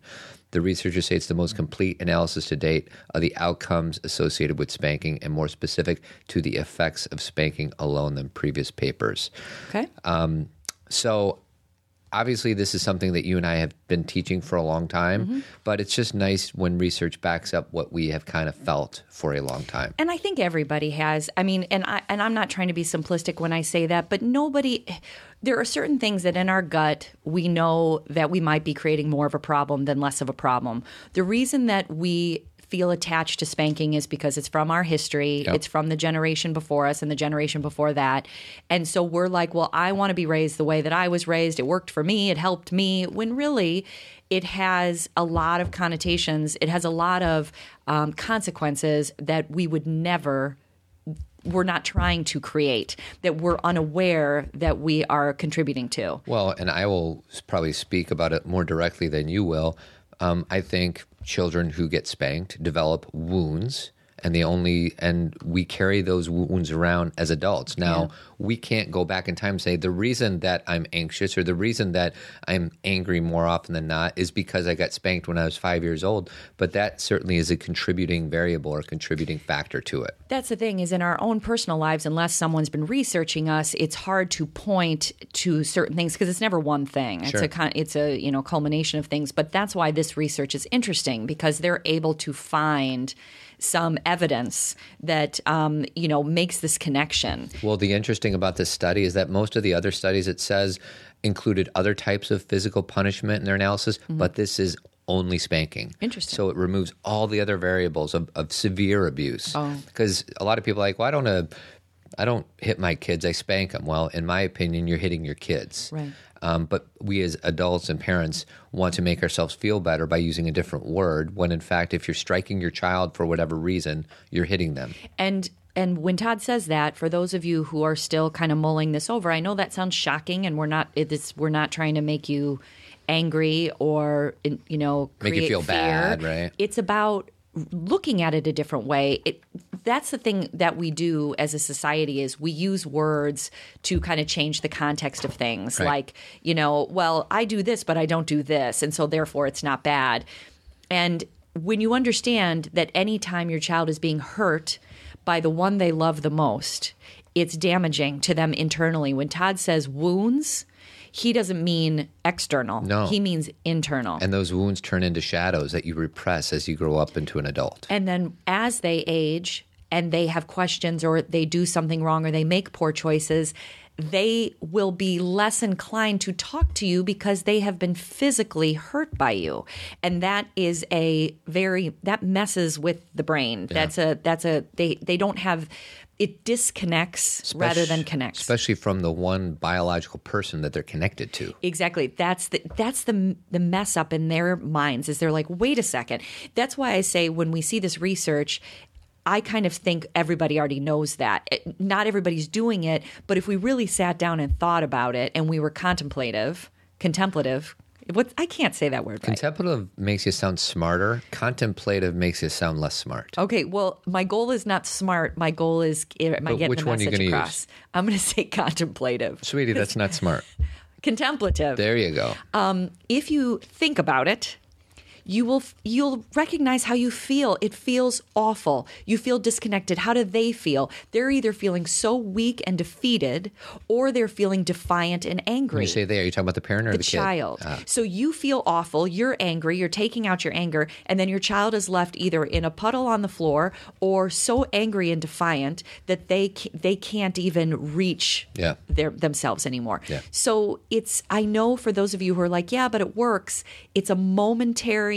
The researchers say it's the most complete analysis to date of the outcomes associated with spanking and more specific to the effects of spanking alone than previous papers. Okay. Um, so obviously this is something that you and I have been teaching for a long time, mm-hmm. but it's just nice when research backs up what we have kind of felt for a long time. And I think everybody has. I mean, and I and I'm not trying to be simplistic when I say that, but nobody there are certain things that in our gut we know that we might be creating more of a problem than less of a problem. The reason that we feel attached to spanking is because it's from our history, Yep. it's from the generation before us and the generation before that. And so we're like, well, I want to be raised the way that I was raised. It worked for me, it helped me. When really, it has a lot of connotations, it has a lot of um, consequences that we would never we're not trying to create that we're unaware that we are contributing to Well, and I will probably speak about it more directly than you will. Um, I think children who get spanked develop wounds, and they only and we carry those wounds around as adults. Now we can't go back in time and say the reason that I'm anxious or the reason that I'm angry more often than not is because I got spanked when I was five years old. But that certainly is a contributing variable or contributing factor to it. That's the thing is in our own personal lives, unless someone's been researching us, it's hard to point to certain things because it's never one thing. It's Sure. a con- it's a you know culmination of things. But that's why this research is interesting because they're able to find some evidence that um, you know makes this connection. Well, the interesting about this study is that most of the other studies it says included other types of physical punishment in their analysis, but this is only spanking. Interesting. So it removes all the other variables of, of severe abuse. Because a lot of people are like, well, I don't uh, I don't hit my kids, I spank them. Well, in my opinion, you're hitting your kids. Right. Um, but we as adults and parents want to make ourselves feel better by using a different word when in fact if you're striking your child for whatever reason, you're hitting them. And and when Todd says that, for those of you who are still kind of mulling this over, I know that sounds shocking, and we're not it's we're not trying to make you angry or you know Make you feel fear. bad, right? It's about looking at it a different way. It, that's the thing that we do as a society is we use words to kind of change the context of things. Right. Like you know, well, I do this, but I don't do this, and so therefore it's not bad. And when you understand that anytime your child is being hurt by the one they love the most, it's damaging to them internally. When Todd says wounds, he doesn't mean external. No. He means internal. And those wounds turn into shadows that you repress as you grow up into an adult. And then as they age and they have questions or they do something wrong or they make poor choices, they will be less inclined to talk to you because they have been physically hurt by you. And that is a very that messes with the brain. That's a that's a they they don't have it disconnects rather than connects. Especially from the one biological person that they're connected to. Exactly. That's the that's the the mess up in their minds is they're like, wait a second. That's why I say when we see this research, I kind of think everybody already knows that. It- not everybody's doing it, but if we really sat down and thought about it, and we were contemplative, contemplative. What I can't say that word right. Contemplative makes you sound smarter. Contemplative makes you sound less smart. Okay, well, my goal is not smart. My goal is am I But getting which the one are you message across? I'm going [LAUGHS] to say contemplative, Sweetie, that's not smart. [LAUGHS] contemplative. There you go. Um, if you think about it, you will you'll recognize how you feel. It feels awful. You feel disconnected. How do they feel? They're either feeling so weak and defeated, or they're feeling defiant and angry. When you say they, are you talking about the parent or the, the kid? child. Ah. So you feel awful, you're angry, you're taking out your anger, and then your child is left either in a puddle on the floor or so angry and defiant that they they can't even reach Yeah. their themselves anymore. Yeah. So it's I know for those of you who are like, yeah, but it works. It's a momentary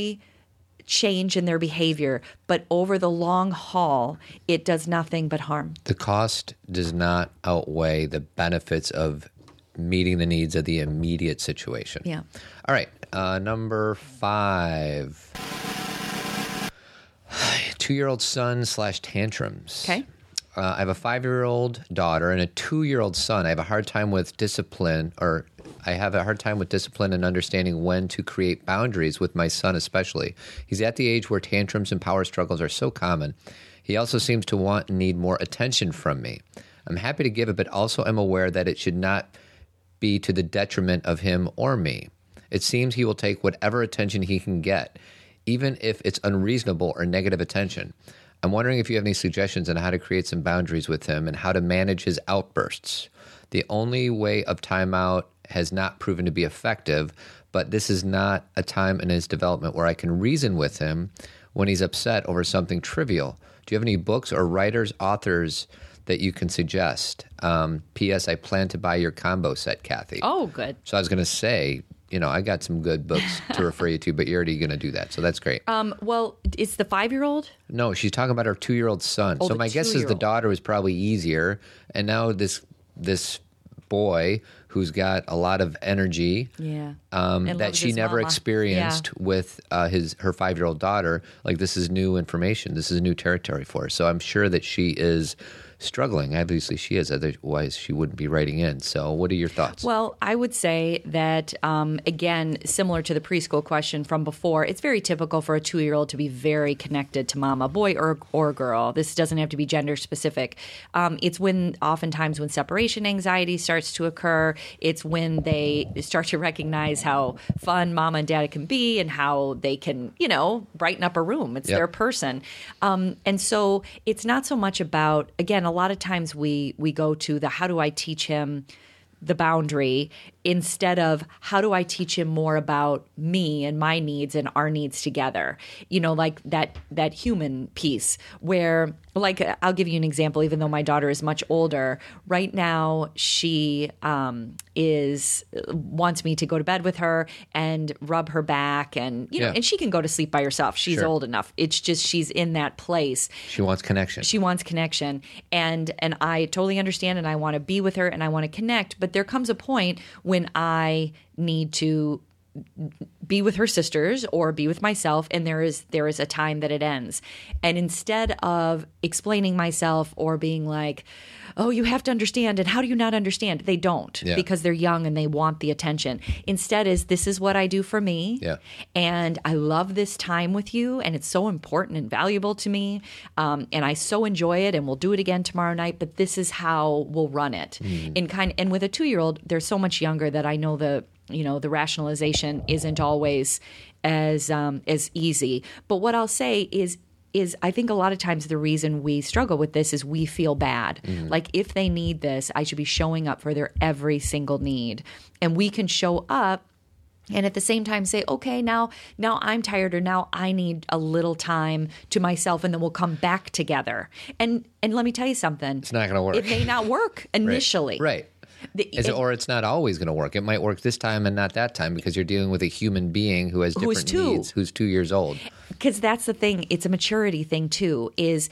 change in their behavior, but over the long haul, it does nothing but harm. the cost does not outweigh the benefits of meeting the needs of the immediate situation. Yeah. All right. Uh, number five. [SIGHS] Two year old son slash tantrums. Okay. Uh, I have a five year old daughter and a two year old son. I have a hard time with discipline, or I have a hard time with discipline and understanding when to create boundaries with my son, especially. He's at the age where tantrums and power struggles are so common. He also seems to want and need more attention from me. I'm happy to give it, but also am aware that it should not be to the detriment of him or me. It seems he will take whatever attention he can get, even if it's unreasonable or negative attention. I'm wondering if you have any suggestions on how to create some boundaries with him and how to manage his outbursts. The only way of timeout has not proven to be effective, but this is not a time in his development where I can reason with him when he's upset over something trivial. Do you have any books or writers, authors that you can suggest? Um, P.S. I plan to buy your combo set, Kathy. Oh, good. So I was going to say, you know, I got some good books [LAUGHS] to refer you to, but you're already going to do that. So that's great. Um, well, it's the five year old. no, she's talking about her two year old son. so Oh, the my guess is the daughter was probably easier. And now this this boy who's got a lot of energy Yeah. um, that she never mama. experienced with uh, his her five year old daughter. Like this is new information. This is new territory for her. So I'm sure that she is struggling. Obviously, she is. Otherwise, she wouldn't be writing in. So, what are your thoughts? Well, I would say that, um, again, similar to the preschool question from before, it's very typical for a two year old to be very connected to mama, boy or, or girl. This doesn't have to be gender specific. Um, it's when, oftentimes, when separation anxiety starts to occur, it's when they start to recognize how fun mama and dad can be and how they can, you know, brighten up a room. It's Yep. their person. Um, and so it's not so much about, again, a lot of times we we go to the how do I teach him the boundary instead of how do I teach him more about me and my needs and our needs together. You know, like that that human piece where like I'll give you an example even though my daughter is much older. Right now she um is wants me to go to bed with her and rub her back and you know Yeah. and she can go to sleep by herself. She's Sure. old enough. It's just she's in that place she wants connection. she wants connection and and i totally understand and i want to be with her and i want to connect but there comes a point when i need to be with her sisters or be with myself and there is there is a time that it ends and instead of explaining myself or being like oh you have to understand and how do you not understand they don't Yeah. because they're young and they want the attention instead is this is what i do for me Yeah. and I love this time with you, and it's so important and valuable to me. Um, and I so enjoy it, and we'll do it again tomorrow night. But this is how we'll run it. In kind, and with a two year old, they're so much younger that I know the you know the rationalization isn't always as um, as easy. But what I'll say is is I think a lot of times the reason we struggle with this is we feel bad. Like if they need this, I should be showing up for their every single need. And we can show up and at the same time say okay now now i'm tired or now i need a little time to myself and then we'll come back together and and let me tell you something It's not going to work. it may not work [LAUGHS] Right. initially Right. The- it, or it's not always going to work. It might work this time and not that time because you're dealing with a human being who has different two. needs, who's two years old. because that's the thing it's a maturity thing too is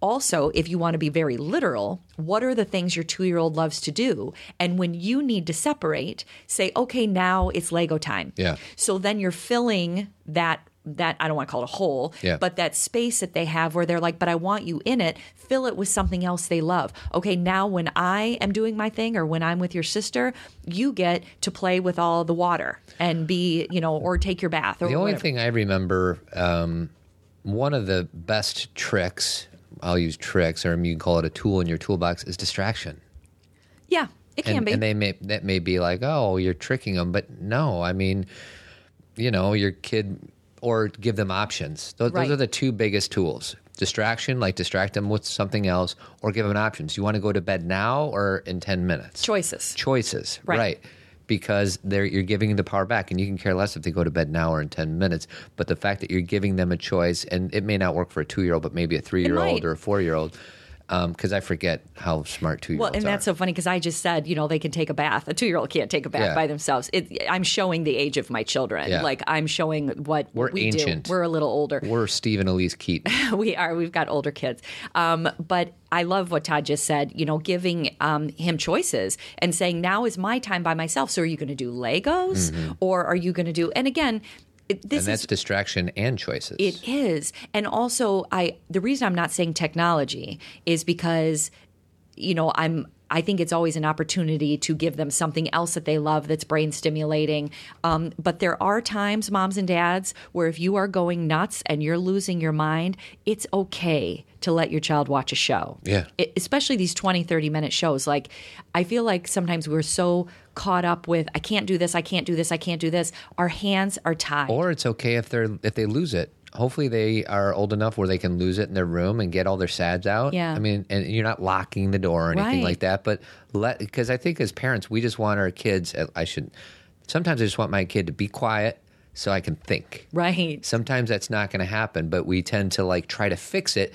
also if you want to be very literal what are the things your two-year-old loves to do and when you need to separate say okay now it's lego time Yeah. so then you're filling that that I don't want to call it a hole, Yeah. but that space that they have where they're like, but I want you in it, fill it with something else they love. Okay, now when I am doing my thing or when I'm with your sister, you get to play with all the water and be, you know, or take your bath or The only whatever. thing I remember, um, one of the best tricks, I'll use tricks, or you can call it a tool in your toolbox, is distraction. Yeah, it can and, be. and they may that may be like, oh, you're tricking them, but no, I mean, you know, your kid or give them options. Those, Right. those are the two biggest tools: distraction, like distract them with something else, or give them options. You want to go to bed now or in ten minutes? Choices. Choices, Right. right? Because they're you're giving the power back, and you can care less if they go to bed now or in ten minutes. But the fact that you're giving them a choice, and it may not work for a two year old, but maybe a three year old or a four year old. Because I forget how smart two year olds. Are. Well, and that's are. so funny because I just said, you know, they can take a bath. A two year old can't take a bath Yeah. by themselves. It, I'm showing the age of my children. Yeah. Like I'm showing what We're we ancient. do. We're a little older. We're Steve and Elyse Keaton. [LAUGHS] we are. We've got older kids. Um, but I love what Todd just said, you know, giving um, him choices and saying, now is my time by myself. So are you going to do Legos or are you going to do, and again, it, and that's is. distraction and choices. It is. And also I the reason I'm not saying technology is because you know, I'm I think it's always an opportunity to give them something else that they love that's brain stimulating. Um, but there are times, moms and dads, where if you are going nuts and you're losing your mind, it's okay to let your child watch a show. Yeah. It- especially these 20, 30 minute shows. Like, I feel like sometimes we're so caught up with, I can't do this, I can't do this, I can't do this. Our hands are tied. or it's okay if they're if they lose it. Hopefully they are old enough where they can lose it in their room and get all their sads out. Yeah. I mean, and you're not locking the door or anything Right. like that. But let because I think as parents we just want our kids. I should. Sometimes I just want my kid to be quiet so I can think. right. Sometimes that's not going to happen, but we tend to like try to fix it.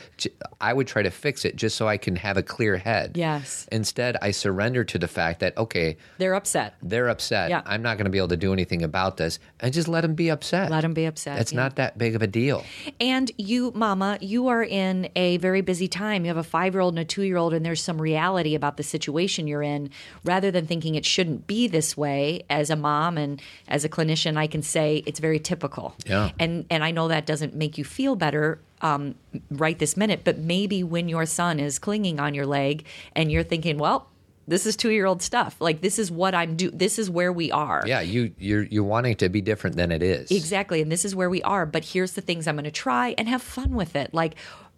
I would try to fix it just so I can have a clear head. Yes. Instead, I surrender to the fact that okay, They're upset. they're upset. Yeah. I'm not going to be able to do anything about this, and just let them be upset. Let them be upset. It's yeah. not that big of a deal. And you, mama, you are in a very busy time. You have a five year old and a two year old, and there's some reality about the situation you're in. Rather than thinking it shouldn't be this way, as a mom and as a clinician, I can say it's very typical. Yeah. And and I know that doesn't make you feel better um, right this minute, but maybe when your son is clinging on your leg and you're thinking, well, this is two year old stuff. Like this is what I'm do. This is where we are. Yeah, you you're you're wanting to be different than it is. Exactly. And this is where we are. But here's the things I'm going to try and have fun with it. Like,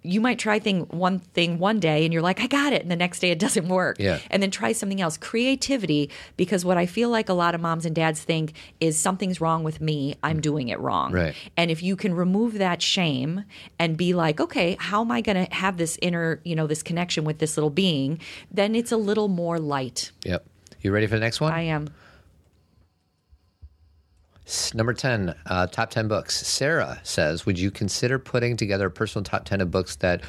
you might try thing one thing one day and you're like, I got it. And the next day it doesn't work. Yeah. And then try something else. Creativity, because what I feel like a lot of moms and dads think is something's wrong with me. I'm mm. doing it wrong. Right. And if you can remove that shame and be like, okay, how am I going to have this inner, you know, this connection with this little being, then it's a little more light. Yep. You ready for the next one? I am. Number 10, uh, top 10 books. Sarah says, Would you consider putting together a personal top 10 of books that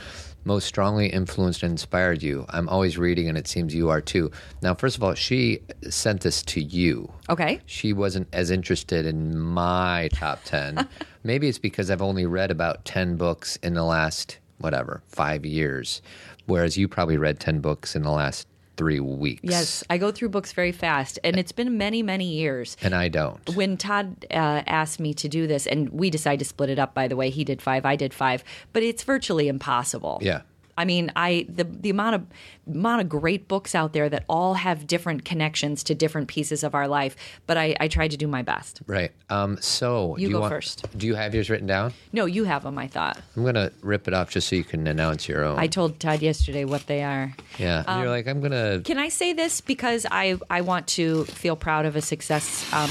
most strongly influenced and inspired you? I'm always reading, and it seems you are too. Now, first of all, she sent this to you. Okay. She wasn't as interested in my top 10. [LAUGHS] Maybe it's because I've only read about 10 books in the last, whatever, five years, whereas you probably read 10 books in the last three weeks. Yes. I go through books very fast. And it's been many, many years. And I don't. when Todd uh, asked me to do this, and we decided to split it up. By the way, he did five, I did five, but it's virtually impossible. Yeah. I mean, I the the amount of amount of great books out there that all have different connections to different pieces of our life. But I, I tried to do my best. Right. Um, so, You do go want- first. Do you have yours written down? No, you have them. I thought I'm gonna rip it off just so you can announce your own. I told Todd yesterday what they are. yeah, and you're like, I'm gonna. Can I say this because I I want to feel proud of a success? Um,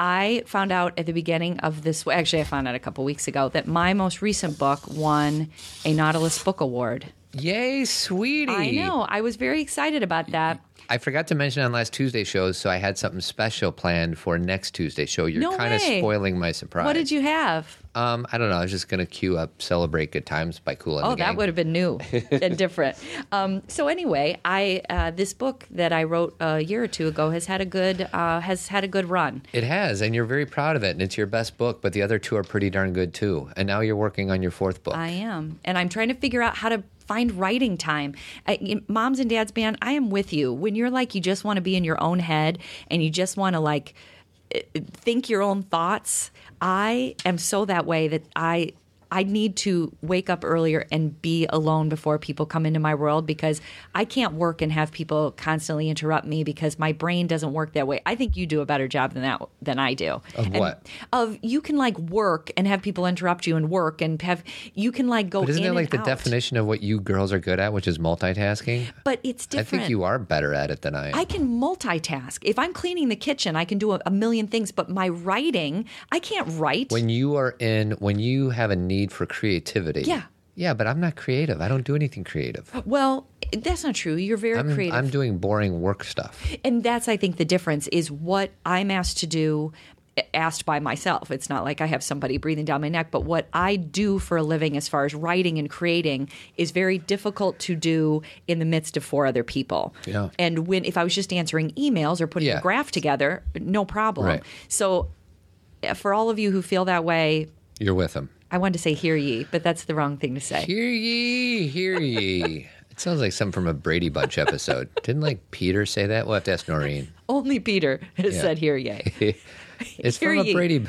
I found out at the beginning of this. Actually, I found out a couple weeks ago that my most recent book won a Nautilus Book Award. Yay, sweetie! I know. I was very excited about that. I forgot to mention on last Tuesday's show, so I had something special planned for next Tuesday show. You're No kind of way. spoiling my surprise. What did you have? Um, I don't know. I was just gonna queue up "Celebrate Good Times" by Kool and Oh, the Gang. that would have been new [LAUGHS] and different. Um, so anyway, I uh, this book that I wrote a year or two ago has had a good uh, has had a good run. It has, and you're very proud of it, and it's your best book. But the other two are pretty darn good too. And now you're working on your fourth book. I am, and I'm trying to figure out how to find writing time. Moms and dads band, I am with you. When you're like you just want to be in your own head and you just want to like eh, think your own thoughts. I am so that way that I I need to wake up earlier and be alone before people come into my world because I can't work and have people constantly interrupt me because my brain doesn't work that way. I think you do a better job than that than I do. Of And what? Of you can like work and have people interrupt you and work and have you can like go but isn't in it like the out. definition of what you girls are good at, which is multitasking? But it's different. I think you are better at it than I am. I can multitask. If I'm cleaning the kitchen, I can do a, a million things, but my writing, I can't write. when you are in, when you have a need for creativity. Yeah. Yeah, but I'm not creative. I don't do anything creative. well, that's not true. You're very I'm, creative. I'm doing boring work stuff. and that's I think the difference is what I'm asked to do asked by myself. It's not like I have somebody breathing down my neck, but what I do for a living as far as writing and creating is very difficult to do in the midst of four other people. Yeah. And when if I was just answering emails or putting Yeah. a graph together, no problem. Right. So uh, for all of you who feel that way, You're with them. I wanted to say hear ye, but that's the wrong thing to say. Hear ye, hear ye. [LAUGHS] It sounds like something from a Brady Bunch episode. [LAUGHS] Didn't like Peter say that? We'll have to ask Noreen. Only Peter has Yeah. said hear ye. [LAUGHS] It's Hear from ye. a Brady.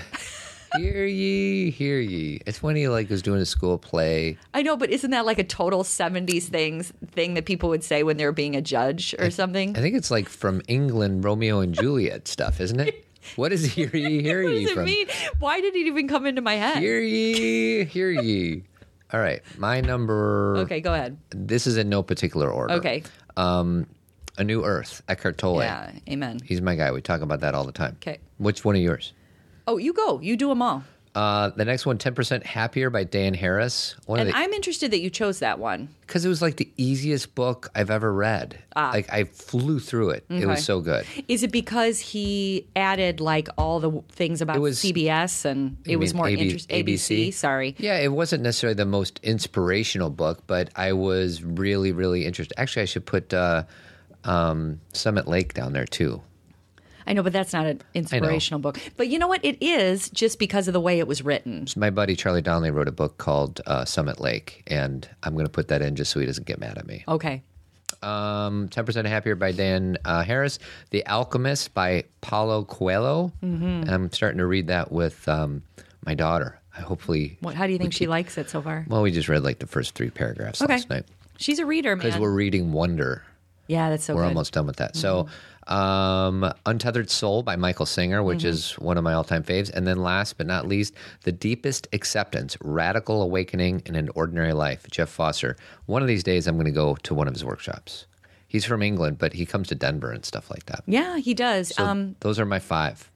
hear ye, hear ye. It's when he like was doing a school play. I know, but isn't that like a total '70s things thing that people would say when they're being a judge or something? I think it's like from England, Romeo and Juliet stuff, isn't it? What is hear ye, hear [LAUGHS] What ye does it from? mean? Why did it even come into my head? Hear ye, hear ye. All right, my number. Okay, go ahead. This is in no particular order. Okay. Um, A New Earth, Eckhart Tolle. Yeah, amen. He's my guy. We talk about that all the time. Okay. Which one of yours? Oh, you go. You do them all. Uh, the next one, 10% Happier by Dan Harris. One And of the, I'm interested that you chose that one. because it was like the easiest book I've ever read. Like I flew through it. It Ah. Was so good. Is it because he added like all the things about It was- CBS and it was more AB interesting? ABC. Sorry. Yeah, it wasn't necessarily the most inspirational book, but I was really, really interested. Actually, I should put uh, um, Summit Lake down there too. I know, but that's not an inspirational book. But you know what? It is just because of the way it was written. My buddy Charlie Donlea wrote a book called uh, Summit Lake, and I'm going to put that in just so he doesn't get mad at me. Okay. Um, 10% Happier by Dan uh, Harris. The Alchemist by Paulo Coelho. Mm-hmm. And I'm starting to read that with um, my daughter. I hopefully. What? How do you think she likes it so far? Well, we just read like the first three paragraphs Okay. last night She's a reader, man. because we're reading Wonder. yeah, that's so We're good. almost done with that. So, um, Untethered Soul by Michael Singer, which Mm-hmm. is one of my all time faves. And then last but not least, The Deepest Acceptance Radical Awakening in an Ordinary Life, Jeff Foster. One of these days, I'm going to go to one of his workshops. He's from England, but he comes to Denver and stuff like that. Yeah, he does. So um, those are my five.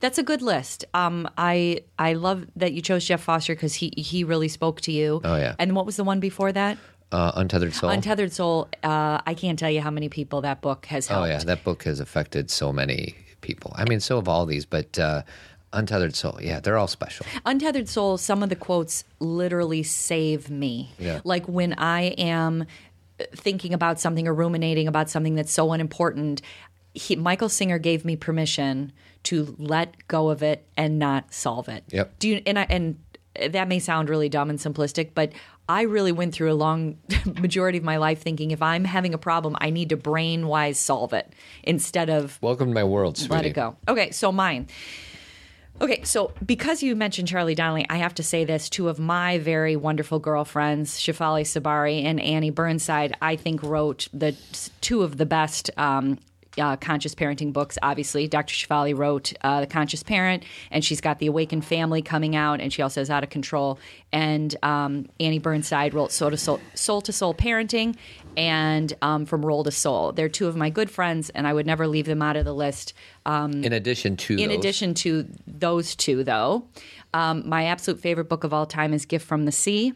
that's a good list. Um, I I love that you chose Jeff Foster because he he really spoke to you. Oh, yeah. And what was the one before that? Uh, Untethered Soul. Untethered Soul. Uh, I can't tell you how many people that book has helped. oh, yeah. That book has affected so many people. I mean, so have all these, but uh, Untethered Soul, yeah, they're all special. Untethered Soul, some of the quotes literally save me. Yeah. Like when I am thinking about something or ruminating about something that's so unimportant, he, Michael Singer gave me permission to let go of it and not solve it. Yep. Do you and I and that may sound really dumb and simplistic, but I really went through a long [LAUGHS] majority of my life thinking if I'm having a problem, I need to brain wise solve it instead of Welcome to my world, sweetie. let it go. Okay, so mine. Okay, so because you mentioned Charlie Donlea, I have to say this. Two of my very wonderful girlfriends, Shefali Tsabary and Annie Burnside, I think wrote the two of the best um, uh, conscious parenting books. Obviously, Dr. Shefali wrote uh, The Conscious Parent, and she's got The Awakened Family coming out, and she also has Out of Control. And um, Annie Burnside wrote Soul to Soul, Soul to Soul Parenting, and um, From Role to Soul. They're two of my good friends, and I would never leave them out of the list. In addition to In those, addition to those two, though, um, my absolute favorite book of all time is Gift from the Sea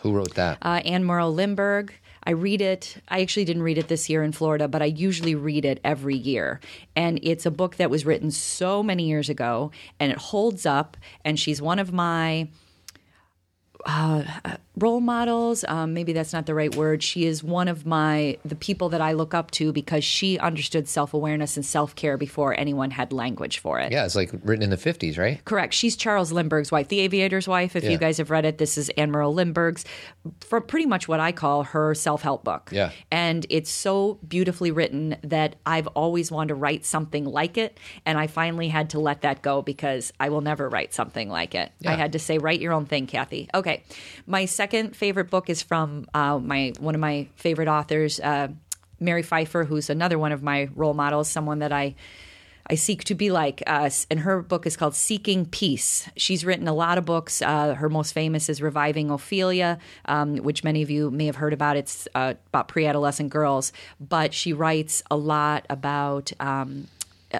who wrote that? uh, Anne Morrow Lindbergh. I read it. I actually didn't read it this year in Florida, but I usually read it every year. And it's a book that was written so many years ago, and it holds up. And she's one of my uh, role models. Um, maybe that's not the right word. She is one of my the people that I look up to because she understood self awareness and self care before anyone had language for it. yeah, it's like written in the 50s, right? Correct. She's Charles Lindbergh's wife, the aviator's wife. If Yeah. you guys have read it, this is Anne Morrow Lindbergh's, for pretty much what I call her self help book. Yeah. And it's so beautifully written that I've always wanted to write something like it. And I finally had to let that go because I will never write something like it. I had to say, write your own thing, Kathy. Okay. My second favorite book is from uh, my one of my favorite authors, uh, Mary Pipher, who's another one of my role models, someone that I I seek to be like us. And her book is called Seeking Peace. She's written a lot of books. Uh, her most famous is Reviving Ophelia, um, which many of you may have heard about. It's uh, about pre adolescent girls. But she writes a lot about. Um,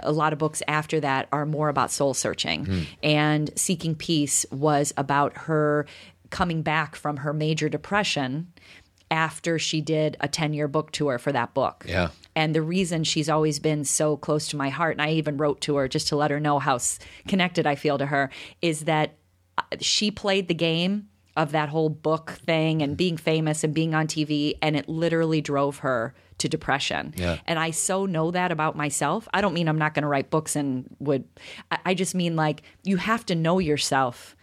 a lot of books after that are more about soul searching. And Seeking Peace was about her coming back from her major depression after she did a 10 year book tour for that book. Yeah. And the reason she's always been so close to my heart, and I even wrote to her just to let her know how connected I feel to her, is that uh, she played the game of that whole book thing and being famous and being on TV, and it literally drove her to depression. Yeah. And I so know that about myself. I don't mean I'm not going to write books and would, I, I just mean like you have to know yourself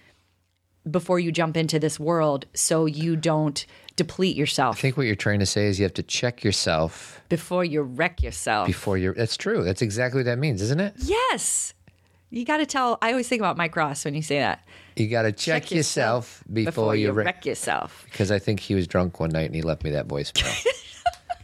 before you jump into this world so you don't deplete yourself I think what you're trying to say is you have to check yourself before you wreck yourself. before you're. That's true. That's exactly what that means, isn't it? Yes. You got to tell. I always think about Mike Ross when you say that. You got to check, yourself, before, you wreck. wreck yourself. Because I think he was drunk one night and he left me that voicemail. [LAUGHS]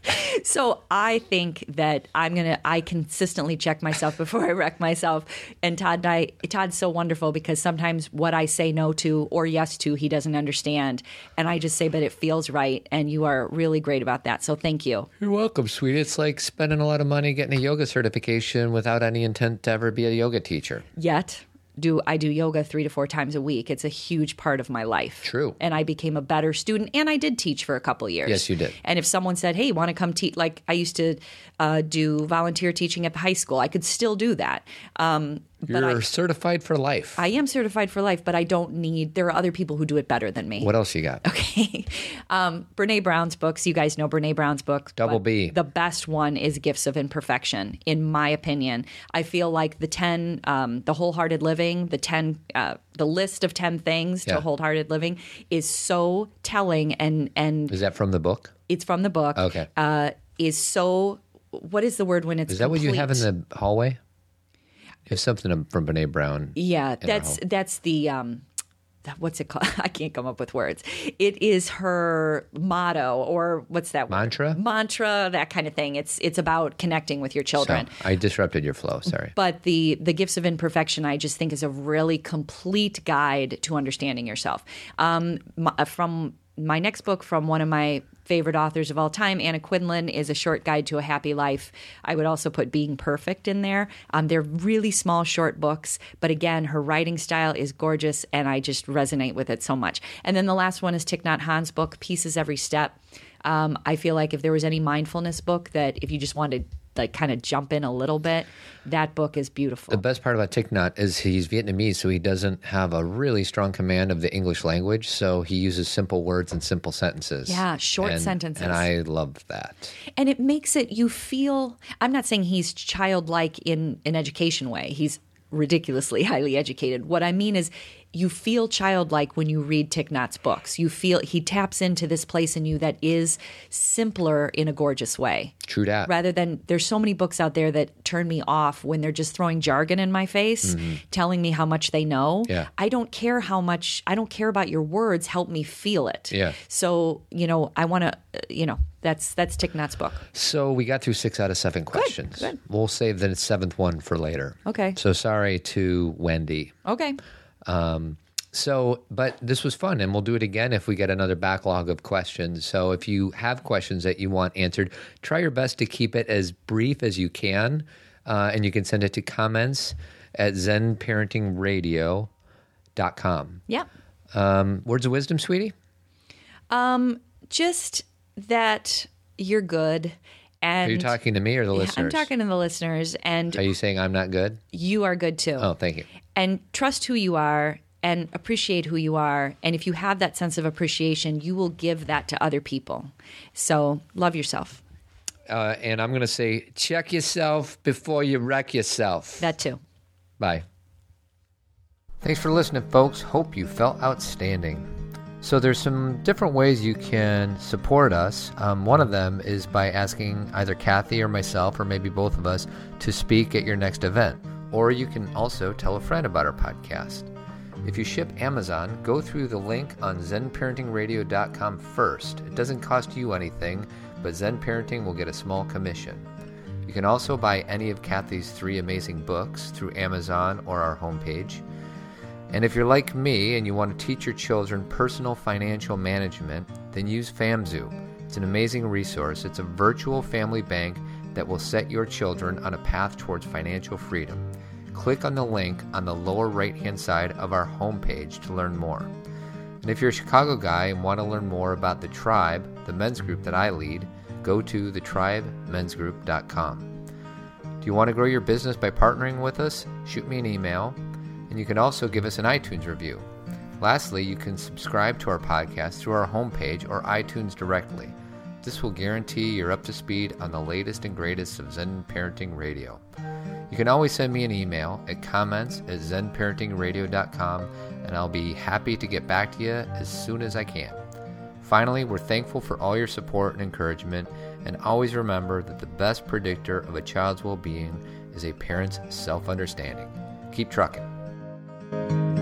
[LAUGHS] So I think that I'm gonna. I consistently check myself [LAUGHS] before I wreck myself. And Todd and I, Todd's so wonderful because sometimes what I say no to or yes to, he doesn't understand, and I just say, but it feels right. And you are really great about that. So thank you. You're welcome, sweetie. It's like spending a lot of money getting a yoga certification without any intent to ever be a yoga teacher. Yet. Do I do yoga three to four times a week? It's a huge part of my life. True. and I became a better student, and I did teach for a couple years. Yes, you did. And if someone said, "Hey, want to come teach?" Like I used to uh, do volunteer teaching at the high school, I could still do that. Um, You're I, certified for life. I am certified for life, but I don't need. There are other people who do it better than me. what else you got? Okay. [LAUGHS] Um, Brene Brown's books. You guys know Brene Brown's books. Double B. The best one is Gifts of Imperfection, in my opinion. I feel like the 10, um, the wholehearted living, the 10, uh, the list of 10 things Yeah. to wholehearted living is so telling and, and Is that from the book? it's from the book. Okay. Uh, is so, what is the word when it's Is that what you have in the hallway? Have something from Brene Brown. Yeah, that's that's the um what's it called? [LAUGHS] I can't come up with words. It is her motto or what's that word? Mantra? Mantra, that kind of thing. It's it's about connecting with your So, children. I disrupted your flow. Sorry. But the the gifts of imperfection, I just think, is a really complete guide to understanding yourself. Um, my, from my next book, from one of my favorite authors of all time, Anna Quindlen, is a short guide to a happy life. I would also put Being Perfect in there. Um, they're really small, short books, but again, her writing style is gorgeous, and I just resonate with it so much. And then the last one is Thich Nhat Hanh's book, Peace Is Every Step. Um, I feel like if there was any mindfulness book that if you just wanted like kind of jump in a little bit, that book is beautiful. The best part about Thich Nhat is he's Vietnamese, so he doesn't have a really strong command of the English language. So he uses simple words and simple sentences. Yeah, short And- sentences. And I love that. and it makes it you feel i'm not saying he's childlike in an education way he's ridiculously [LAUGHS] highly educated what i mean is you feel childlike when you read Thich books. You feel he taps into this place in you that is simpler in a gorgeous way. True that. Rather than there's so many books out there that turn me off when they're just throwing jargon in my face, telling me how much they know. Mm-hmm. Yeah. I don't care how much I don't care about your words. Help me feel it. Yeah. So you know, I want to, you know, that's that's Thich book. So we got through six out of seven questions. good. We'll save the seventh one for later. Okay. So sorry to Wendy. Okay. So, but this was fun, and we'll do it again if we get another backlog of questions. So, if you have questions that you want answered, try your best to keep it as brief as you can, uh, and you can send it to comments at zenparentingradio.com. Yeah. Um, words of wisdom, sweetie? Just that you're good. And Are you talking to me or the [LAUGHS] Yeah, listeners? I'm talking to the listeners, and Are you saying I'm not good? you are good too. Oh, thank you. And trust who you are and appreciate who you are. And if you have that sense of appreciation, you will give that to other people. So love yourself. Uh, and I'm going to say, check yourself before you wreck yourself. That too. Bye. Thanks for listening, folks. Hope you felt outstanding. So, there's some different ways you can support us. Um, one of them is by asking either Kathy or myself, or maybe both of us, to speak at your next event. Or you can also tell a friend about our podcast. If you ship Amazon, go through the link on zenparentingradio.com first. It doesn't cost you anything, but Zen Parenting will get a small commission. You can also buy any of Kathy's three amazing books through Amazon or our homepage. And if you're like me and you want to teach your children personal financial management, then use FamZoo. It's an amazing resource. It's a virtual family bank that will set your children on a path towards financial freedom. Click on the link on the lower right hand side of our homepage to learn more. And if you're a Chicago guy and want to learn more about the tribe, the men's group that I lead, go to thetribemensgroup.com. Do you want to grow your business by partnering with us? Shoot me an email, and you can also give us an iTunes review. Lastly, you can subscribe to our podcast through our homepage or iTunes directly. This will guarantee you're up to speed on the latest and greatest of Zen Parenting Radio. You can always send me an email at comments at zenparentingradio.com, and I'll be happy to get back to you as soon as I can. Finally, we're thankful for all your support and encouragement, and always remember that the best predictor of a child's well being is a parent's self understanding. Keep trucking.